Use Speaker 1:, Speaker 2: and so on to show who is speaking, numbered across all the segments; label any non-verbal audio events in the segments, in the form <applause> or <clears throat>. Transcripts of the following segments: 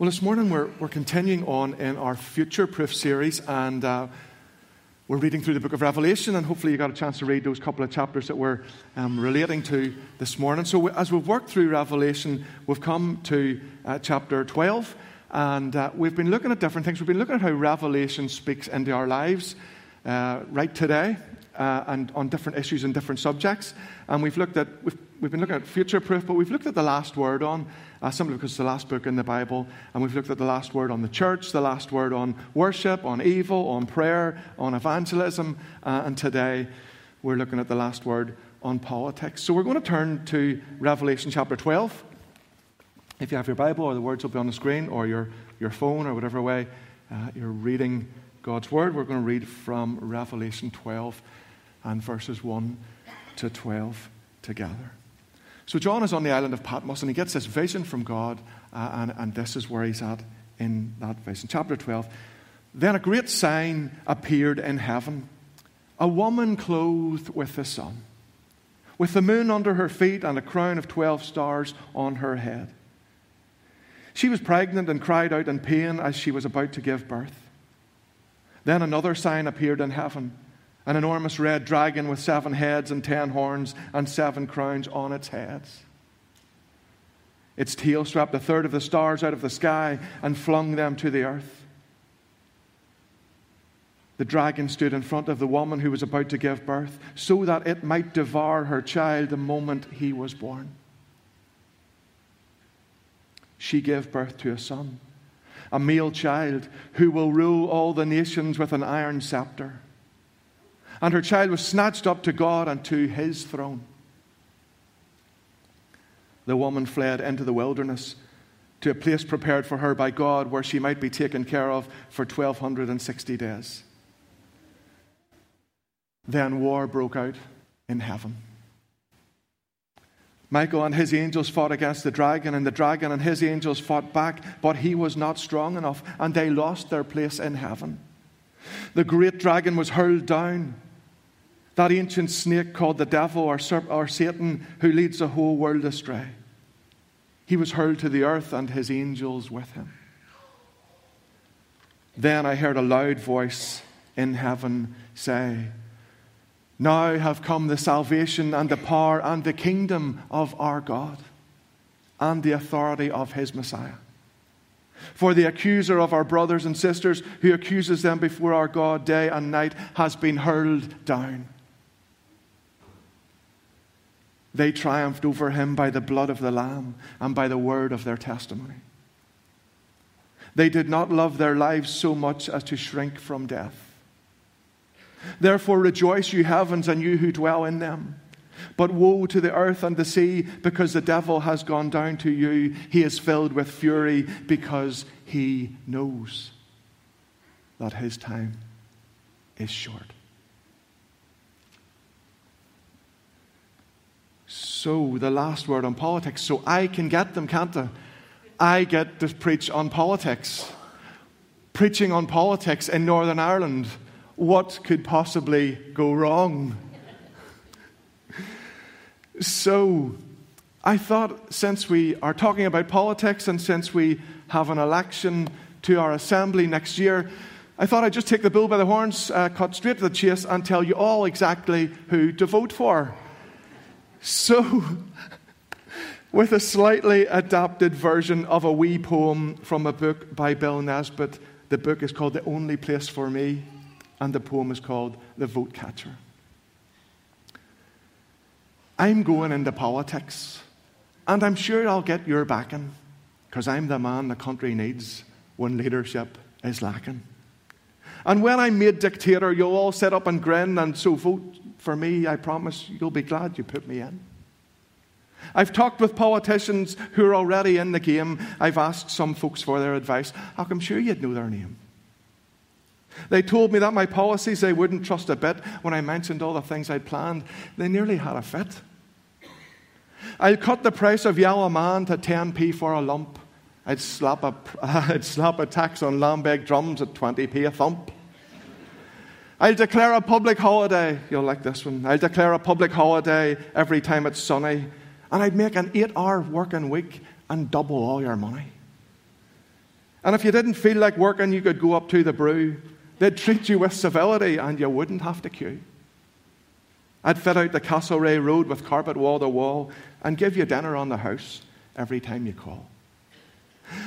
Speaker 1: Well, this morning we're, we're continuing on in our future proof series, and uh, we're reading through the book of Revelation, and hopefully you got a chance to read those couple of chapters that we're um, relating to this morning. So, as we've worked through Revelation, we've come to uh, chapter 12, and uh, we've been looking at different things. We've been looking at how Revelation speaks into our lives uh, right today, uh, and on different issues and different subjects. And we've looked at, we've, we've been looking at future proof, but we've looked at the last word on, uh, simply because it's the last book in the Bible. And we've looked at the last word on the church, the last word on worship, on evil, on prayer, on evangelism. Uh, and today we're looking at the last word on politics. So we're going to turn to Revelation chapter 12. If you have your Bible, or the words will be on the screen, or your, your phone, or whatever way uh, you're reading God's Word, we're going to read from Revelation 12 and verses 1 to 12 together. So, John is on the island of Patmos and he gets this vision from God, uh, and, and this is where he's at in that vision. Chapter 12. Then a great sign appeared in heaven a woman clothed with the sun, with the moon under her feet and a crown of 12 stars on her head. She was pregnant and cried out in pain as she was about to give birth. Then another sign appeared in heaven an enormous red dragon with seven heads and ten horns and seven crowns on its heads. Its tail swept a third of the stars out of the sky and flung them to the earth. The dragon stood in front of the woman who was about to give birth so that it might devour her child the moment he was born. She gave birth to a son, a male child who will rule all the nations with an iron scepter and her child was snatched up to God and to his throne. The woman fled into the wilderness to a place prepared for her by God where she might be taken care of for 1260 days. Then war broke out in heaven. Michael and his angels fought against the dragon, and the dragon and his angels fought back, but he was not strong enough, and they lost their place in heaven. The great dragon was hurled down that ancient snake called the devil or, or Satan who leads the whole world astray. He was hurled to the earth and his angels with him. Then I heard a loud voice in heaven say, Now have come the salvation and the power and the kingdom of our God and the authority of his Messiah. For the accuser of our brothers and sisters who accuses them before our God day and night has been hurled down. They triumphed over him by the blood of the Lamb and by the word of their testimony. They did not love their lives so much as to shrink from death. Therefore, rejoice, you heavens, and you who dwell in them. But woe to the earth and the sea, because the devil has gone down to you. He is filled with fury because he knows that his time is short. So, the last word on politics. So, I can get them, can't I? I get to preach on politics. Preaching on politics in Northern Ireland. What could possibly go wrong? So, I thought since we are talking about politics and since we have an election to our assembly next year, I thought I'd just take the bull by the horns, uh, cut straight to the chase, and tell you all exactly who to vote for. So, <laughs> with a slightly adapted version of a wee poem from a book by Bill Nesbitt, the book is called The Only Place for Me, and the poem is called The Vote Catcher. I'm going into politics, and I'm sure I'll get your backing, because I'm the man the country needs when leadership is lacking. And when I'm made dictator, you'll all sit up and grin, and so vote for me, I promise you'll be glad you put me in. I've talked with politicians who are already in the game. I've asked some folks for their advice. I'm sure you'd know their name. They told me that my policies they wouldn't trust a bit when I mentioned all the things I'd planned. They nearly had a fit. I'll cut the price of yellow man to 10p for a lump. I'd slap a, <laughs> I'd slap a tax on lambeg drums at 20p a thump. I'll declare a public holiday. You'll like this one. I'll declare a public holiday every time it's sunny. And I'd make an eight hour working week and double all your money. And if you didn't feel like working, you could go up to the brew. They'd treat you with civility and you wouldn't have to queue. I'd fit out the Castlereagh Road with carpet wall to wall and give you dinner on the house every time you call.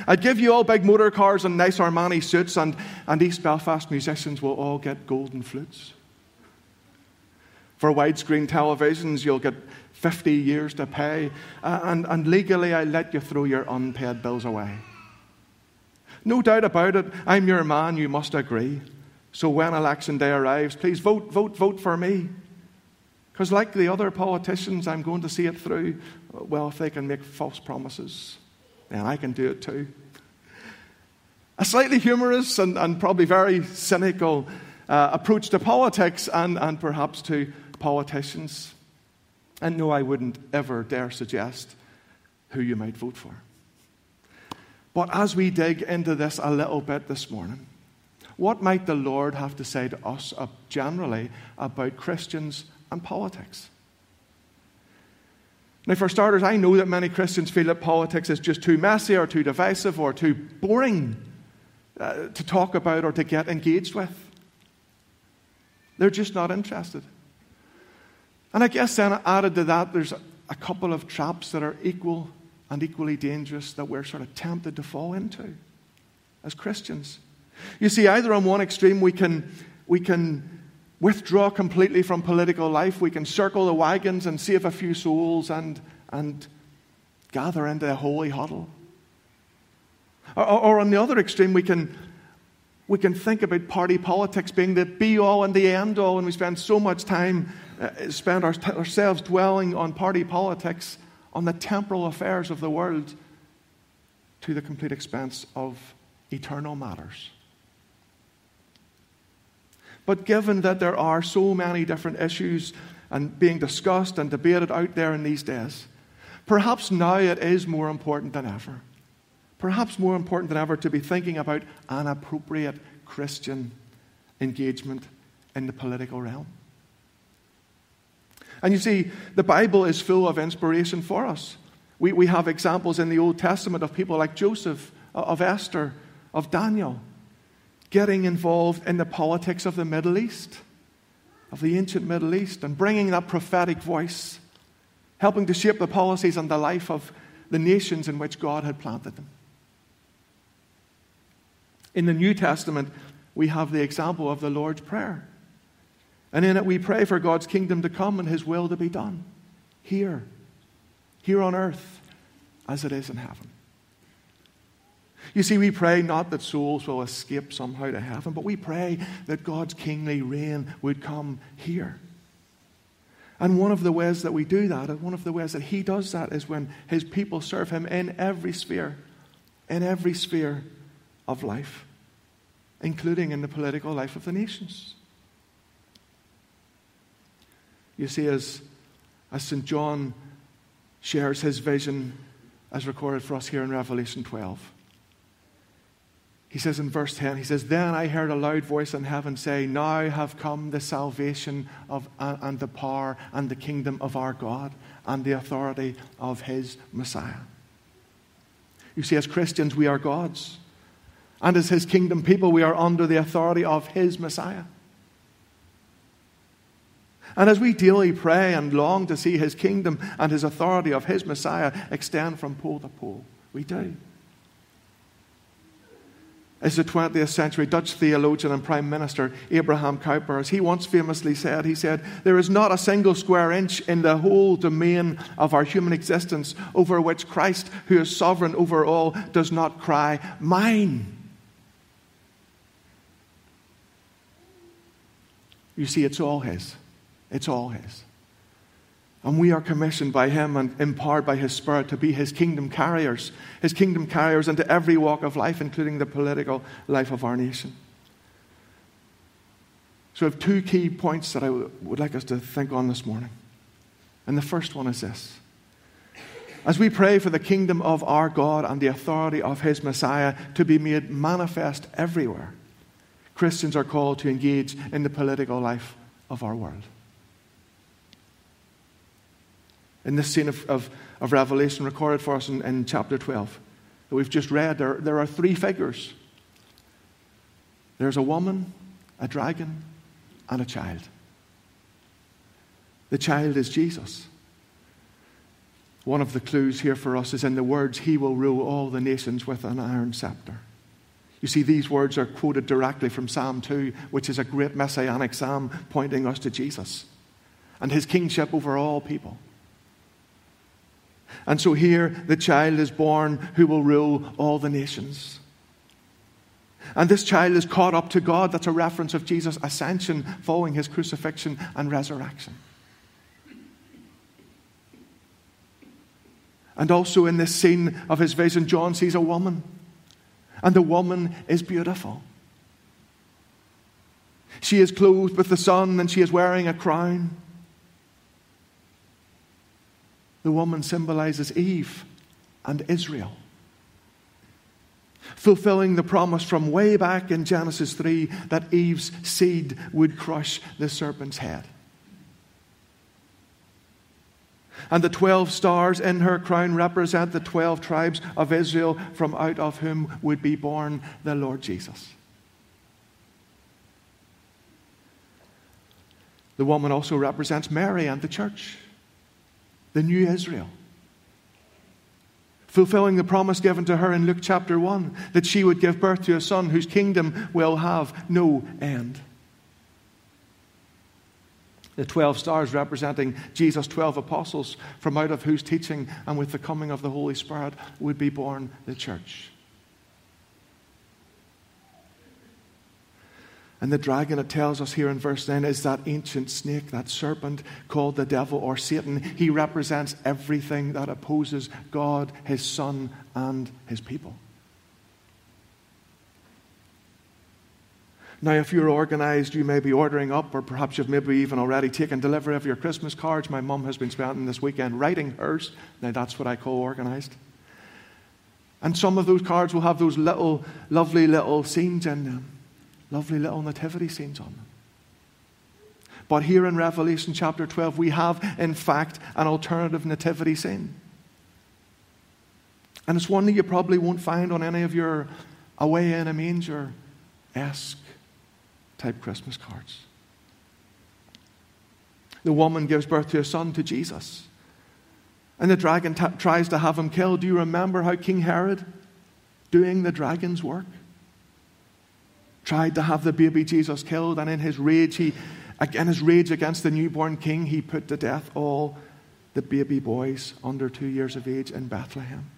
Speaker 1: I'd give you all big motor cars and nice Armani suits, and, and East Belfast musicians will all get golden flutes. For widescreen televisions, you'll get 50 years to pay, and, and legally, I let you throw your unpaid bills away. No doubt about it, I'm your man, you must agree. So when election day arrives, please vote, vote, vote for me. Because, like the other politicians, I'm going to see it through. Well, if they can make false promises, then I can do it too. A slightly humorous and, and probably very cynical uh, approach to politics and, and perhaps to politicians. And no, I wouldn't ever dare suggest who you might vote for. But as we dig into this a little bit this morning, what might the Lord have to say to us generally about Christians and politics? Now, for starters, I know that many Christians feel that politics is just too messy or too divisive or too boring uh, to talk about or to get engaged with. They're just not interested. And I guess then added to that, there's a couple of traps that are equal and equally dangerous that we're sort of tempted to fall into as Christians. You see, either on one extreme, we can, we can withdraw completely from political life, we can circle the wagons and save a few souls and, and gather into a holy huddle. Or, or, on the other extreme, we can, we can think about party politics being the be all and the end all, and we spend so much time, uh, spend our, ourselves dwelling on party politics, on the temporal affairs of the world, to the complete expense of eternal matters. But given that there are so many different issues and being discussed and debated out there in these days, perhaps now it is more important than ever. Perhaps more important than ever to be thinking about an appropriate Christian engagement in the political realm. And you see, the Bible is full of inspiration for us. We, we have examples in the Old Testament of people like Joseph, of Esther, of Daniel getting involved in the politics of the Middle East, of the ancient Middle East, and bringing that prophetic voice, helping to shape the policies and the life of the nations in which God had planted them. In the New Testament, we have the example of the Lord's Prayer. And in it, we pray for God's kingdom to come and His will to be done here, here on earth, as it is in heaven. You see, we pray not that souls will escape somehow to heaven, but we pray that God's kingly reign would come here. And one of the ways that we do that, and one of the ways that He does that, is when His people serve Him in every sphere, in every sphere of life, including in the political life of the nations. You see, as, as St. John shares his vision as recorded for us here in Revelation 12, he says in verse 10, he says, Then I heard a loud voice in heaven say, Now have come the salvation of, and the power and the kingdom of our God and the authority of his Messiah. You see, as Christians, we are God's. And as his kingdom people, we are under the authority of his Messiah. And as we daily pray and long to see his kingdom and his authority of his Messiah extend from pole to pole, we do is the 20th century Dutch theologian and Prime Minister Abraham Kuyper. As he once famously said, he said, There is not a single square inch in the whole domain of our human existence over which Christ, who is sovereign over all, does not cry, Mine. You see, it's all His. It's all His. And we are commissioned by Him and empowered by His Spirit to be His kingdom carriers, His kingdom carriers into every walk of life, including the political life of our nation. So I have two key points that I would like us to think on this morning. And the first one is this. As we pray for the kingdom of our God and the authority of His Messiah to be made manifest everywhere, Christians are called to engage in the political life of our world. In this scene of, of, of Revelation recorded for us in, in chapter 12. that we've just read, there, there are three figures there's a woman, a dragon, and a child. The child is Jesus. One of the clues here for us is in the words, He will rule all the nations with an iron scepter. You see, these words are quoted directly from Psalm 2, which is a great messianic psalm pointing us to Jesus and his kingship over all people. And so here the child is born who will rule all the nations. And this child is caught up to God. That's a reference of Jesus' ascension following his crucifixion and resurrection. And also in this scene of his vision, John sees a woman. And the woman is beautiful. She is clothed with the sun and she is wearing a crown. The woman symbolizes Eve and Israel, fulfilling the promise from way back in Genesis 3 that Eve's seed would crush the serpent's head. And the 12 stars in her crown represent the 12 tribes of Israel, from out of whom would be born the Lord Jesus. The woman also represents Mary and the church the new Israel. Fulfilling the promise given to her in Luke chapter 1 that she would give birth to a son whose kingdom will have no end. The 12 stars representing Jesus' 12 apostles, from out of whose teaching and with the coming of the Holy Spirit would be born the church. And the dragon, it tells us here in verse 9, is that ancient snake, that serpent called the devil or Satan. He represents everything that opposes God, his Son, and his people. Now, if you're organized, you may be ordering up, or perhaps you've maybe even already taken delivery of your Christmas cards. My mum has been spending this weekend writing hers. Now, that's what I call organized. And some of those cards will have those little, lovely little scenes in them lovely little nativity scenes on them. But here in Revelation chapter 12, we have, in fact, an alternative nativity scene. And it's one that you probably won't find on any of your away in a manger esque type Christmas cards. The woman gives birth to a son to Jesus. And the dragon t- tries to have him killed. Do you remember how King Herod, doing the dragon's work, tried to have the baby Jesus killed, and in his rage, he, in his rage against the newborn king, he put to death all the baby boys under two years of age in Bethlehem.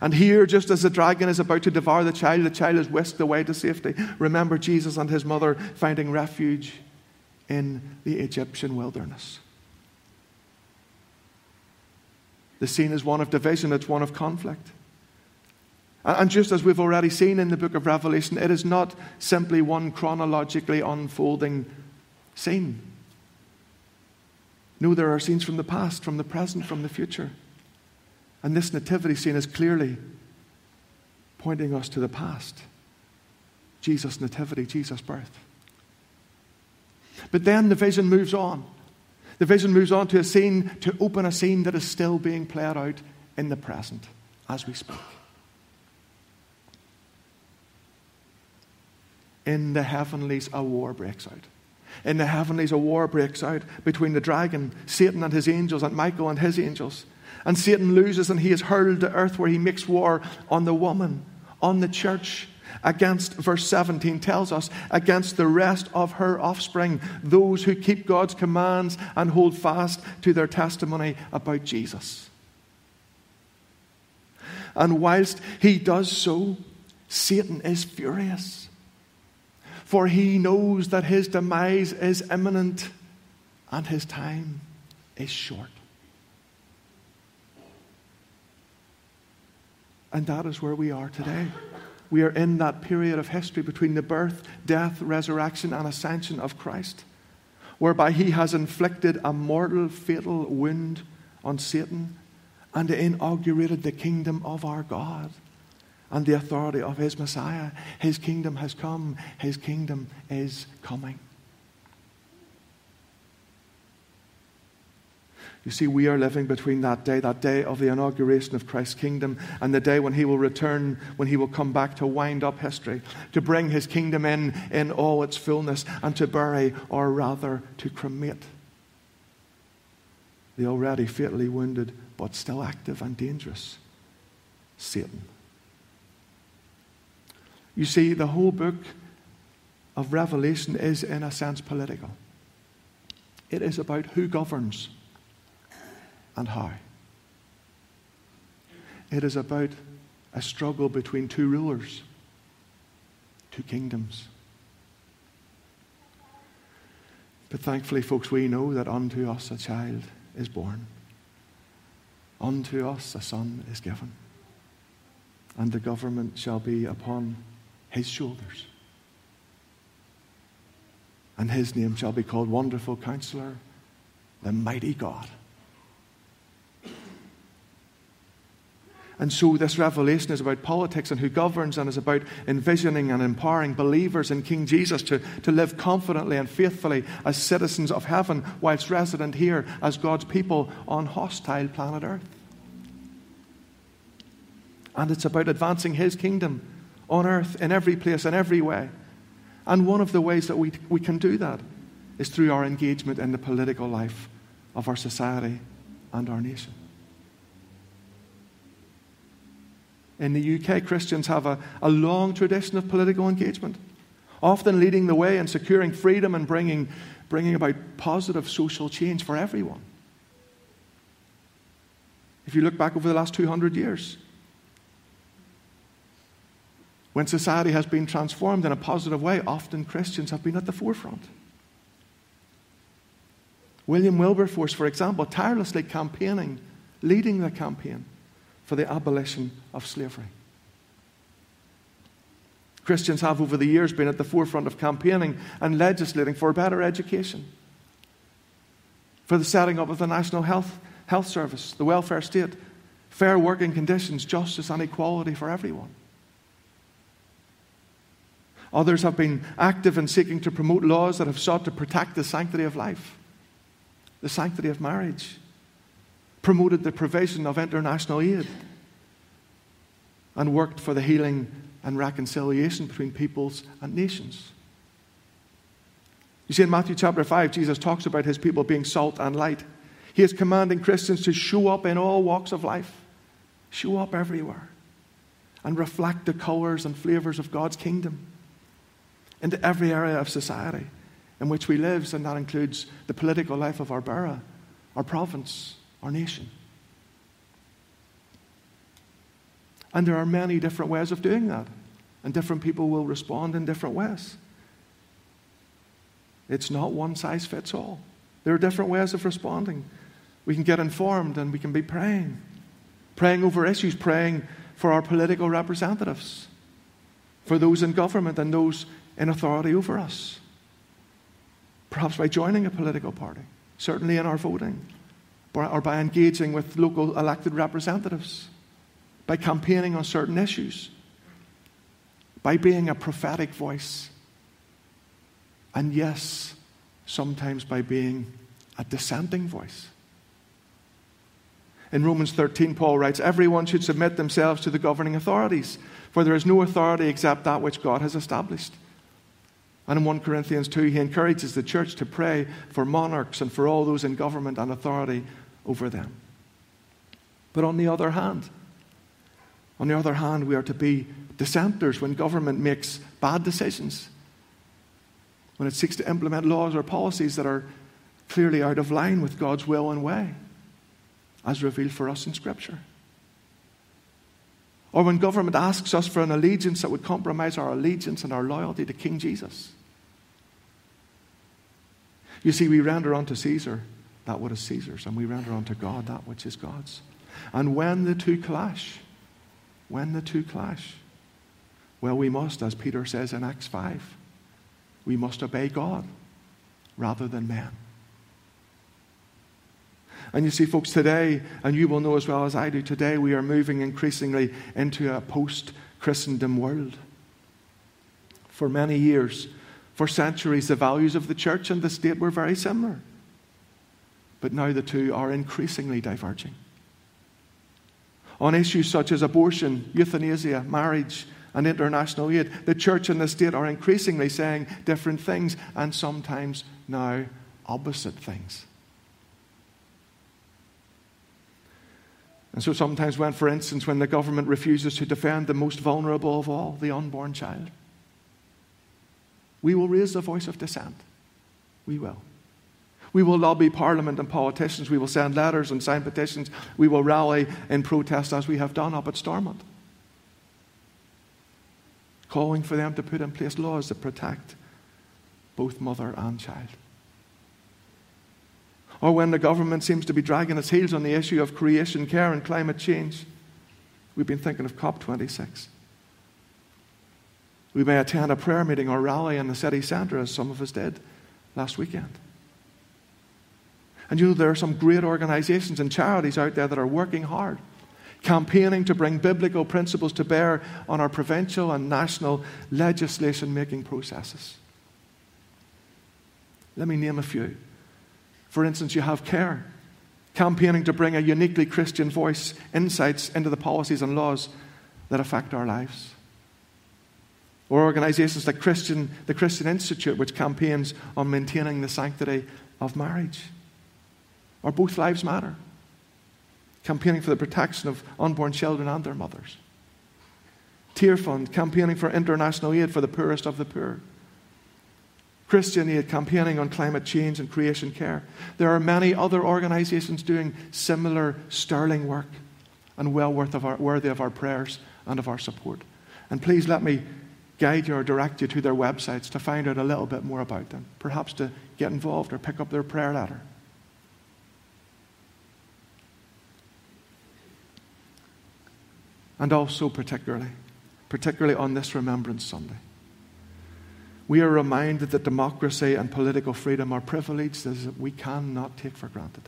Speaker 1: And here, just as the dragon is about to devour the child, the child is whisked away to safety. Remember Jesus and his mother finding refuge in the Egyptian wilderness. The scene is one of division, it's one of conflict. And just as we've already seen in the book of Revelation, it is not simply one chronologically unfolding scene. No, there are scenes from the past, from the present, from the future. And this nativity scene is clearly pointing us to the past Jesus' nativity, Jesus' birth. But then the vision moves on. The vision moves on to a scene, to open a scene that is still being played out in the present as we speak. In the heavenlies, a war breaks out. In the heavenlies, a war breaks out between the dragon, Satan and his angels, and Michael and his angels. And Satan loses and he is hurled to earth where he makes war on the woman, on the church, against, verse 17 tells us, against the rest of her offspring, those who keep God's commands and hold fast to their testimony about Jesus. And whilst he does so, Satan is furious for he knows that his demise is imminent and his time is short. And that is where we are today. We are in that period of history between the birth, death, resurrection, and ascension of Christ, whereby he has inflicted a mortal, fatal wound on Satan and inaugurated the kingdom of our God and the authority of his Messiah. His kingdom has come, his kingdom is coming. You see, we are living between that day, that day of the inauguration of Christ's kingdom, and the day when he will return, when he will come back to wind up history, to bring his kingdom in in all its fullness, and to bury, or rather to cremate, the already fatally wounded, but still active and dangerous Satan. You see, the whole book of Revelation is, in a sense, political. It is about who governs and how. It is about a struggle between two rulers, two kingdoms. But thankfully, folks, we know that unto us a child is born, unto us a son is given, and the government shall be upon his shoulders. And his name shall be called Wonderful Counselor, the Mighty God And so, this revelation is about politics and who governs, and is about envisioning and empowering believers in King Jesus to, to live confidently and faithfully as citizens of heaven, whilst resident here as God's people on hostile planet Earth. And it's about advancing His kingdom on earth in every place, in every way. And one of the ways that we, we can do that is through our engagement in the political life of our society and our nation. in the UK, Christians have a, a long tradition of political engagement, often leading the way in securing freedom and bringing, bringing about positive social change for everyone. If you look back over the last 200 years, when society has been transformed in a positive way, often Christians have been at the forefront. William Wilberforce, for example, tirelessly campaigning, leading the campaign for the abolition of slavery. Christians have over the years been at the forefront of campaigning and legislating for better education, for the setting up of the National Health, Health Service, the welfare state, fair working conditions, justice, and equality for everyone. Others have been active in seeking to promote laws that have sought to protect the sanctity of life, the sanctity of marriage, promoted the provision of international aid, and worked for the healing and reconciliation between peoples and nations. You see, in Matthew chapter 5, Jesus talks about his people being salt and light. He is commanding Christians to show up in all walks of life, show up everywhere, and reflect the colors and flavors of God's kingdom into every area of society in which we live, and that includes the political life of our borough, our province, our nation. And there are many different ways of doing that, and different people will respond in different ways. It's not one size fits all. There are different ways of responding. We can get informed and we can be praying, praying over issues, praying for our political representatives, for those in government and those in authority over us. Perhaps by joining a political party, certainly in our voting or by engaging with local elected representatives, by campaigning on certain issues, by being a prophetic voice, and yes, sometimes by being a dissenting voice. In Romans 13, Paul writes, Everyone should submit themselves to the governing authorities, for there is no authority except that which God has established. And in 1 Corinthians 2, he encourages the church to pray for monarchs and for all those in government and authority over them. But on the other hand, on the other hand, we are to be dissenters when government makes bad decisions, when it seeks to implement laws or policies that are clearly out of line with God's will and way, as revealed for us in Scripture. Or when government asks us for an allegiance that would compromise our allegiance and our loyalty to King Jesus. You see, we render unto Caesar that what is Caesar's, and we render unto God that which is God's. And when the two clash, when the two clash, well, we must, as Peter says in Acts 5, we must obey God rather than men. And you see, folks, today, and you will know as well as I do, today we are moving increasingly into a post Christendom world. For many years, for centuries, the values of the church and the state were very similar but now the two are increasingly diverging. On issues such as abortion, euthanasia, marriage, and international aid, the church and the state are increasingly saying different things and sometimes now opposite things. And so sometimes, when, for instance, when the government refuses to defend the most vulnerable of all, the unborn child, we will raise the voice of dissent. We will. We will lobby Parliament and politicians. We will send letters and sign petitions. We will rally in protest as we have done up at Stormont, calling for them to put in place laws that protect both mother and child. Or when the government seems to be dragging its heels on the issue of creation care and climate change, we've been thinking of COP26. We may attend a prayer meeting or rally in the city centre, as some of us did last weekend. And you know, there are some great organizations and charities out there that are working hard, campaigning to bring biblical principles to bear on our provincial and national legislation making processes. Let me name a few. For instance, you have CARE, campaigning to bring a uniquely Christian voice, insights into the policies and laws that affect our lives. Or organizations like Christian, the Christian Institute, which campaigns on maintaining the sanctity of marriage or Both Lives Matter, campaigning for the protection of unborn children and their mothers. Tearfund, campaigning for international aid for the poorest of the poor. Christian Aid, campaigning on climate change and creation care. There are many other organizations doing similar sterling work and well worth of our, worthy of our prayers and of our support. And please let me guide you or direct you to their websites to find out a little bit more about them, perhaps to get involved or pick up their prayer letter. and also particularly, particularly on this Remembrance Sunday. We are reminded that democracy and political freedom are privileges that we cannot take for granted.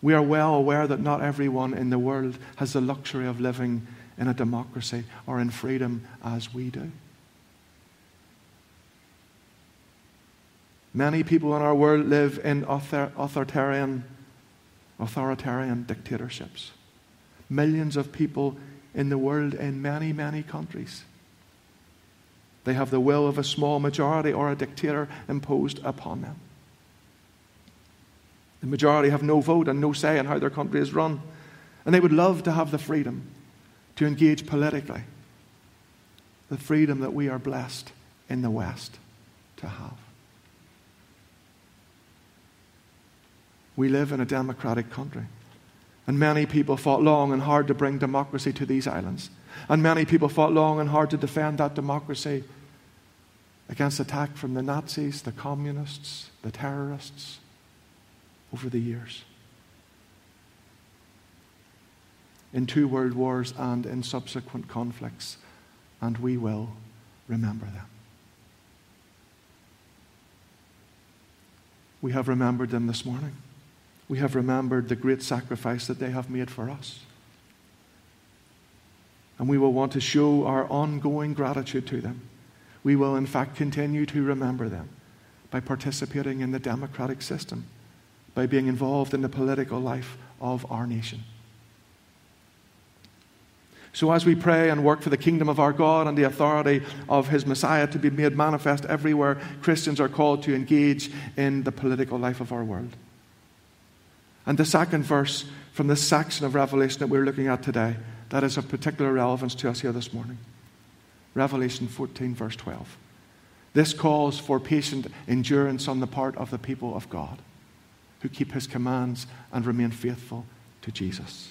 Speaker 1: We are well aware that not everyone in the world has the luxury of living in a democracy or in freedom as we do. Many people in our world live in authoritarian, authoritarian dictatorships millions of people in the world in many, many countries. They have the will of a small majority or a dictator imposed upon them. The majority have no vote and no say in how their country is run. And they would love to have the freedom to engage politically, the freedom that we are blessed in the West to have. We live in a democratic country. And many people fought long and hard to bring democracy to these islands. And many people fought long and hard to defend that democracy against attack from the Nazis, the communists, the terrorists over the years. In two world wars and in subsequent conflicts, and we will remember them. We have remembered them this morning we have remembered the great sacrifice that they have made for us. And we will want to show our ongoing gratitude to them. We will, in fact, continue to remember them by participating in the democratic system, by being involved in the political life of our nation. So, as we pray and work for the kingdom of our God and the authority of his Messiah to be made manifest everywhere, Christians are called to engage in the political life of our world. And the second verse from this section of Revelation that we're looking at today, that is of particular relevance to us here this morning. Revelation 14, verse 12. This calls for patient endurance on the part of the people of God who keep his commands and remain faithful to Jesus.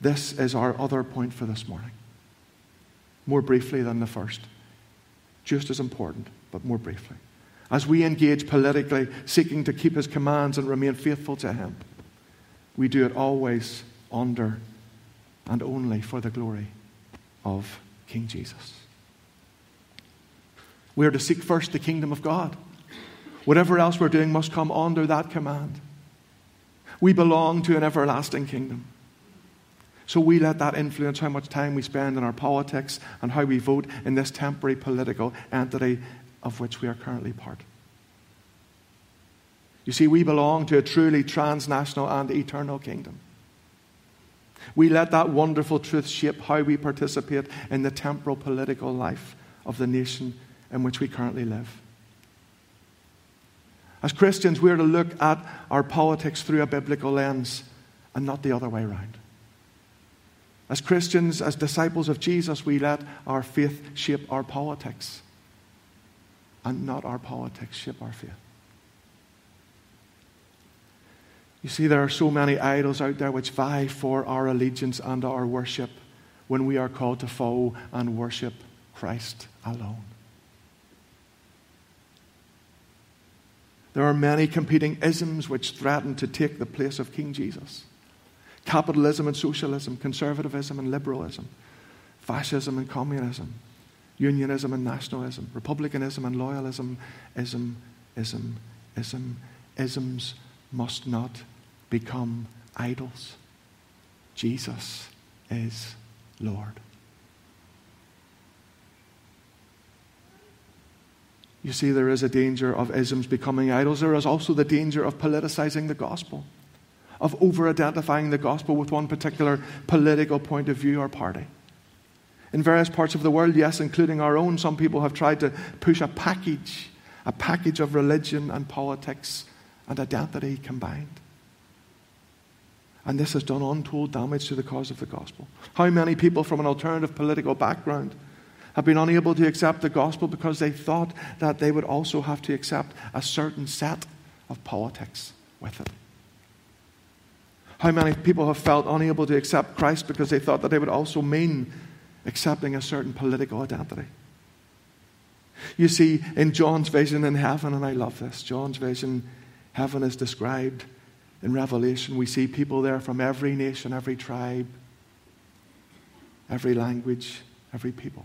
Speaker 1: This is our other point for this morning. More briefly than the first. Just as important, but more briefly as we engage politically, seeking to keep his commands and remain faithful to him, we do it always under and only for the glory of King Jesus. We are to seek first the kingdom of God. Whatever else we're doing must come under that command. We belong to an everlasting kingdom. So we let that influence how much time we spend in our politics and how we vote in this temporary political entity of which we are currently part. You see, we belong to a truly transnational and eternal kingdom. We let that wonderful truth shape how we participate in the temporal political life of the nation in which we currently live. As Christians, we're to look at our politics through a biblical lens and not the other way around. As Christians, as disciples of Jesus, we let our faith shape our politics and not our politics shape our faith. You see, there are so many idols out there which vie for our allegiance and our worship when we are called to follow and worship Christ alone. There are many competing isms which threaten to take the place of King Jesus capitalism and socialism, conservatism and liberalism, fascism and communism, unionism and nationalism, republicanism and loyalism, ism, ism, ism, isms must not become idols. Jesus is Lord. You see, there is a danger of isms becoming idols. There is also the danger of politicizing the gospel, of over identifying the gospel with one particular political point of view or party. In various parts of the world, yes, including our own, some people have tried to push a package, a package of religion and politics and identity combined. And this has done untold damage to the cause of the gospel. How many people from an alternative political background have been unable to accept the gospel because they thought that they would also have to accept a certain set of politics with it? How many people have felt unable to accept Christ because they thought that they would also mean accepting a certain political identity? You see, in John's vision in heaven, and I love this, John's vision, heaven is described in Revelation, we see people there from every nation, every tribe, every language, every people.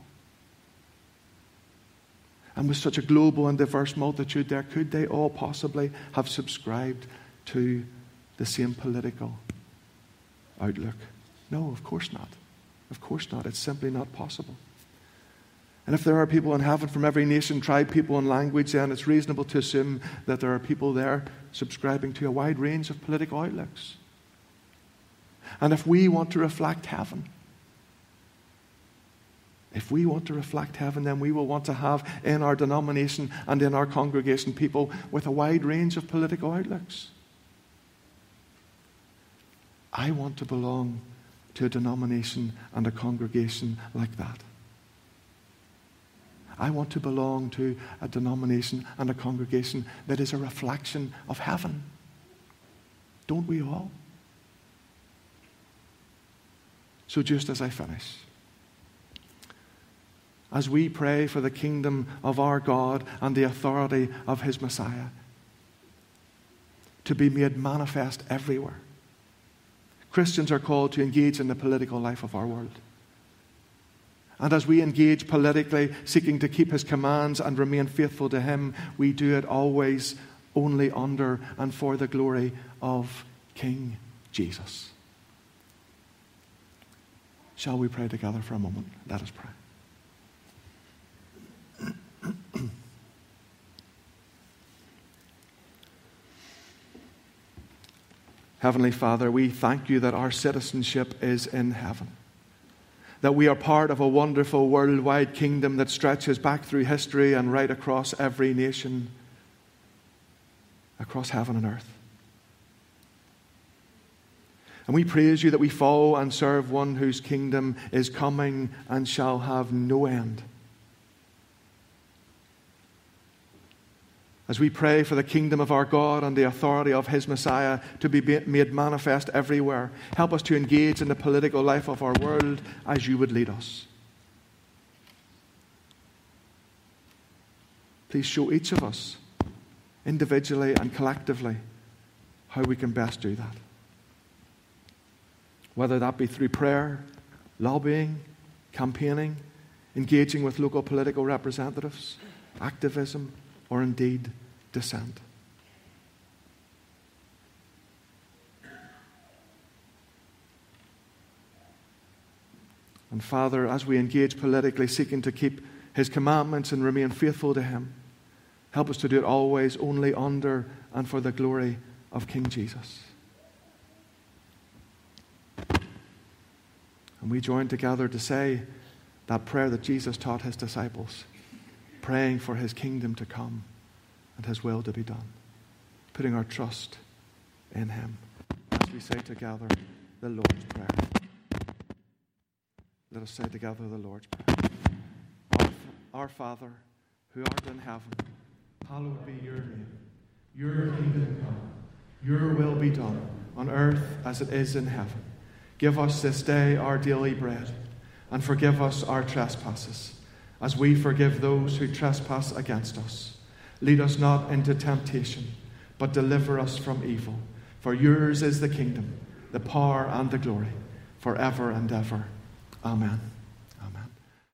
Speaker 1: And with such a global and diverse multitude there, could they all possibly have subscribed to the same political outlook? No, of course not. Of course not. It's simply not possible. And if there are people in heaven from every nation, tribe, people, and language, then it's reasonable to assume that there are people there subscribing to a wide range of political outlooks. And if we want to reflect heaven, if we want to reflect heaven, then we will want to have in our denomination and in our congregation people with a wide range of political outlooks. I want to belong to a denomination and a congregation like that. I want to belong to a denomination and a congregation that is a reflection of heaven. Don't we all? So, just as I finish, as we pray for the kingdom of our God and the authority of his Messiah to be made manifest everywhere, Christians are called to engage in the political life of our world. And as we engage politically, seeking to keep his commands and remain faithful to him, we do it always only under and for the glory of King Jesus. Shall we pray together for a moment? Let us pray. <clears throat> Heavenly Father, we thank you that our citizenship is in heaven that we are part of a wonderful worldwide kingdom that stretches back through history and right across every nation, across heaven and earth. And we praise you that we follow and serve one whose kingdom is coming and shall have no end. As we pray for the kingdom of our God and the authority of His Messiah to be made manifest everywhere. Help us to engage in the political life of our world as you would lead us. Please show each of us, individually and collectively, how we can best do that. Whether that be through prayer, lobbying, campaigning, engaging with local political representatives, activism, or indeed dissent. And Father, as we engage politically, seeking to keep His commandments and remain faithful to Him, Help us to do it always only under and for the glory of King Jesus. And we join together to say that prayer that Jesus taught his disciples, praying for his kingdom to come and his will to be done, putting our trust in him. As we say together the Lord's Prayer. Let us say together the Lord's Prayer. Our, our Father, who art in heaven, hallowed be your name. Your kingdom come. Your will be done on earth as it is in heaven. Give us this day our daily bread, and forgive us our trespasses, as we forgive those who trespass against us. Lead us not into temptation, but deliver us from evil. For yours is the kingdom, the power, and the glory, forever and ever. Amen.